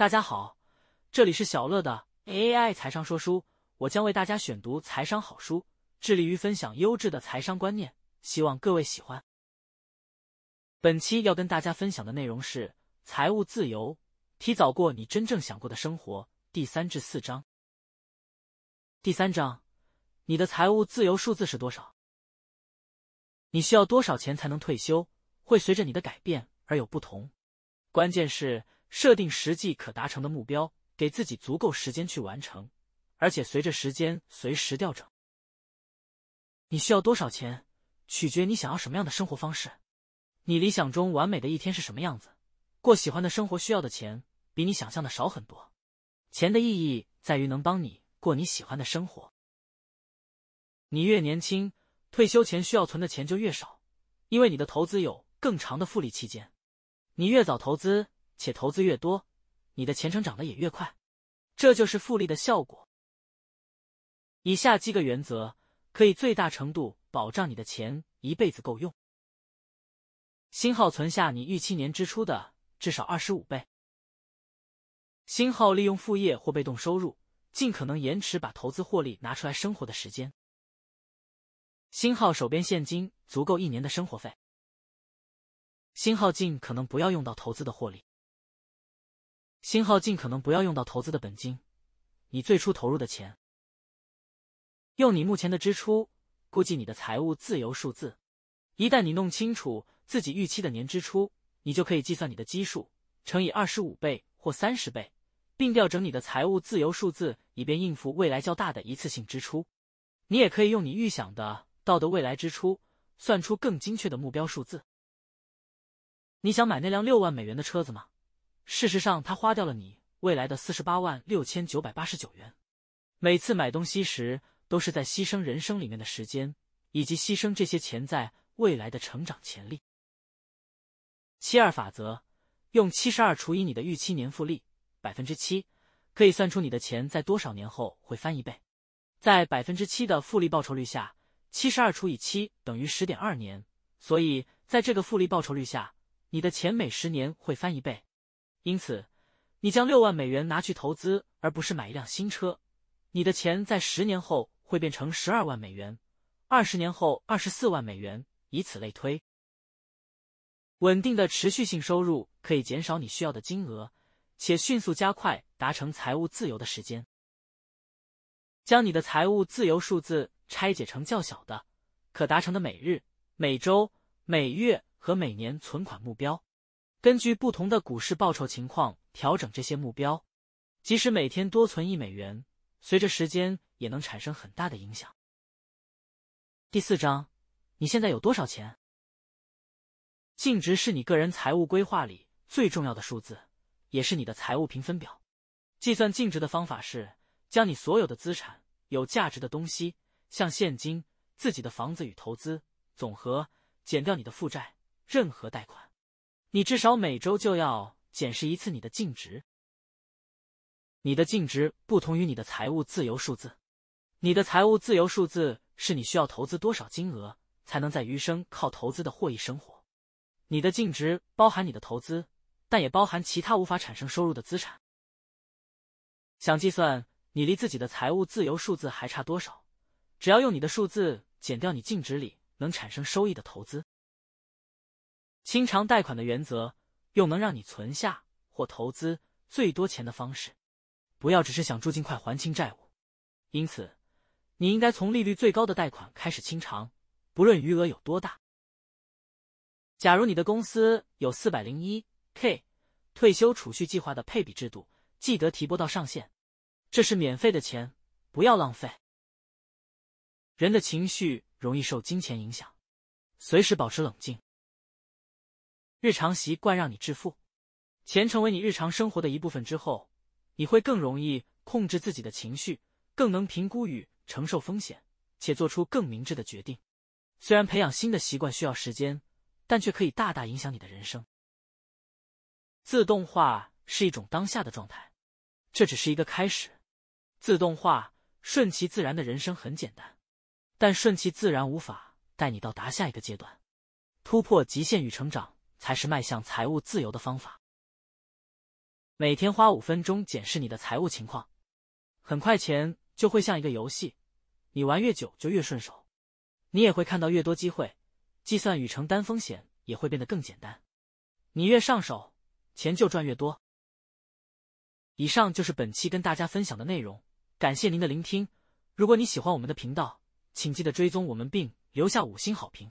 大家好，这里是小乐的 AI 财商说书，我将为大家选读财商好书，致力于分享优质的财商观念，希望各位喜欢。本期要跟大家分享的内容是财务自由，提早过你真正想过的生活第三至四章。第三章，你的财务自由数字是多少？你需要多少钱才能退休？会随着你的改变而有不同。关键是。设定实际可达成的目标，给自己足够时间去完成，而且随着时间随时调整。你需要多少钱，取决你想要什么样的生活方式。你理想中完美的一天是什么样子？过喜欢的生活需要的钱，比你想象的少很多。钱的意义在于能帮你过你喜欢的生活。你越年轻，退休前需要存的钱就越少，因为你的投资有更长的复利期间。你越早投资。且投资越多，你的钱成长得也越快，这就是复利的效果。以下几个原则可以最大程度保障你的钱一辈子够用。新号存下你预期年支出的至少二十五倍。新号利用副业或被动收入，尽可能延迟把投资获利拿出来生活的时间。新号手边现金足够一年的生活费。新号尽可能不要用到投资的获利。新号尽可能不要用到投资的本金，你最初投入的钱，用你目前的支出估计你的财务自由数字。一旦你弄清楚自己预期的年支出，你就可以计算你的基数乘以二十五倍或三十倍，并调整你的财务自由数字，以便应付未来较大的一次性支出。你也可以用你预想的到的未来支出，算出更精确的目标数字。你想买那辆六万美元的车子吗？事实上，他花掉了你未来的四十八万六千九百八十九元。每次买东西时，都是在牺牲人生里面的时间，以及牺牲这些钱在未来的成长潜力。七二法则，用七十二除以你的预期年复利百分之七，可以算出你的钱在多少年后会翻一倍。在百分之七的复利报酬率下，七十二除以七等于十点二年，所以在这个复利报酬率下，你的钱每十年会翻一倍。因此，你将六万美元拿去投资，而不是买一辆新车，你的钱在十年后会变成十二万美元，二十年后二十四万美元，以此类推。稳定的持续性收入可以减少你需要的金额，且迅速加快达成财务自由的时间。将你的财务自由数字拆解成较小的、可达成的每日、每周、每月和每年存款目标。根据不同的股市报酬情况调整这些目标，即使每天多存一美元，随着时间也能产生很大的影响。第四章，你现在有多少钱？净值是你个人财务规划里最重要的数字，也是你的财务评分表。计算净值的方法是将你所有的资产、有价值的东西，像现金、自己的房子与投资总和，减掉你的负债、任何贷款。你至少每周就要检视一次你的净值。你的净值不同于你的财务自由数字。你的财务自由数字是你需要投资多少金额才能在余生靠投资的获益生活。你的净值包含你的投资，但也包含其他无法产生收入的资产。想计算你离自己的财务自由数字还差多少，只要用你的数字减掉你净值里能产生收益的投资。清偿贷款的原则，用能让你存下或投资最多钱的方式，不要只是想住尽快还清债务。因此，你应该从利率最高的贷款开始清偿，不论余额有多大。假如你的公司有四百零一 k 退休储蓄计划的配比制度，记得提拨到上限。这是免费的钱，不要浪费。人的情绪容易受金钱影响，随时保持冷静。日常习惯让你致富，钱成为你日常生活的一部分之后，你会更容易控制自己的情绪，更能评估与承受风险，且做出更明智的决定。虽然培养新的习惯需要时间，但却可以大大影响你的人生。自动化是一种当下的状态，这只是一个开始。自动化顺其自然的人生很简单，但顺其自然无法带你到达下一个阶段，突破极限与成长。才是迈向财务自由的方法。每天花五分钟检视你的财务情况，很快钱就会像一个游戏，你玩越久就越顺手，你也会看到越多机会，计算与承担风险也会变得更简单，你越上手，钱就赚越多。以上就是本期跟大家分享的内容，感谢您的聆听。如果你喜欢我们的频道，请记得追踪我们并留下五星好评。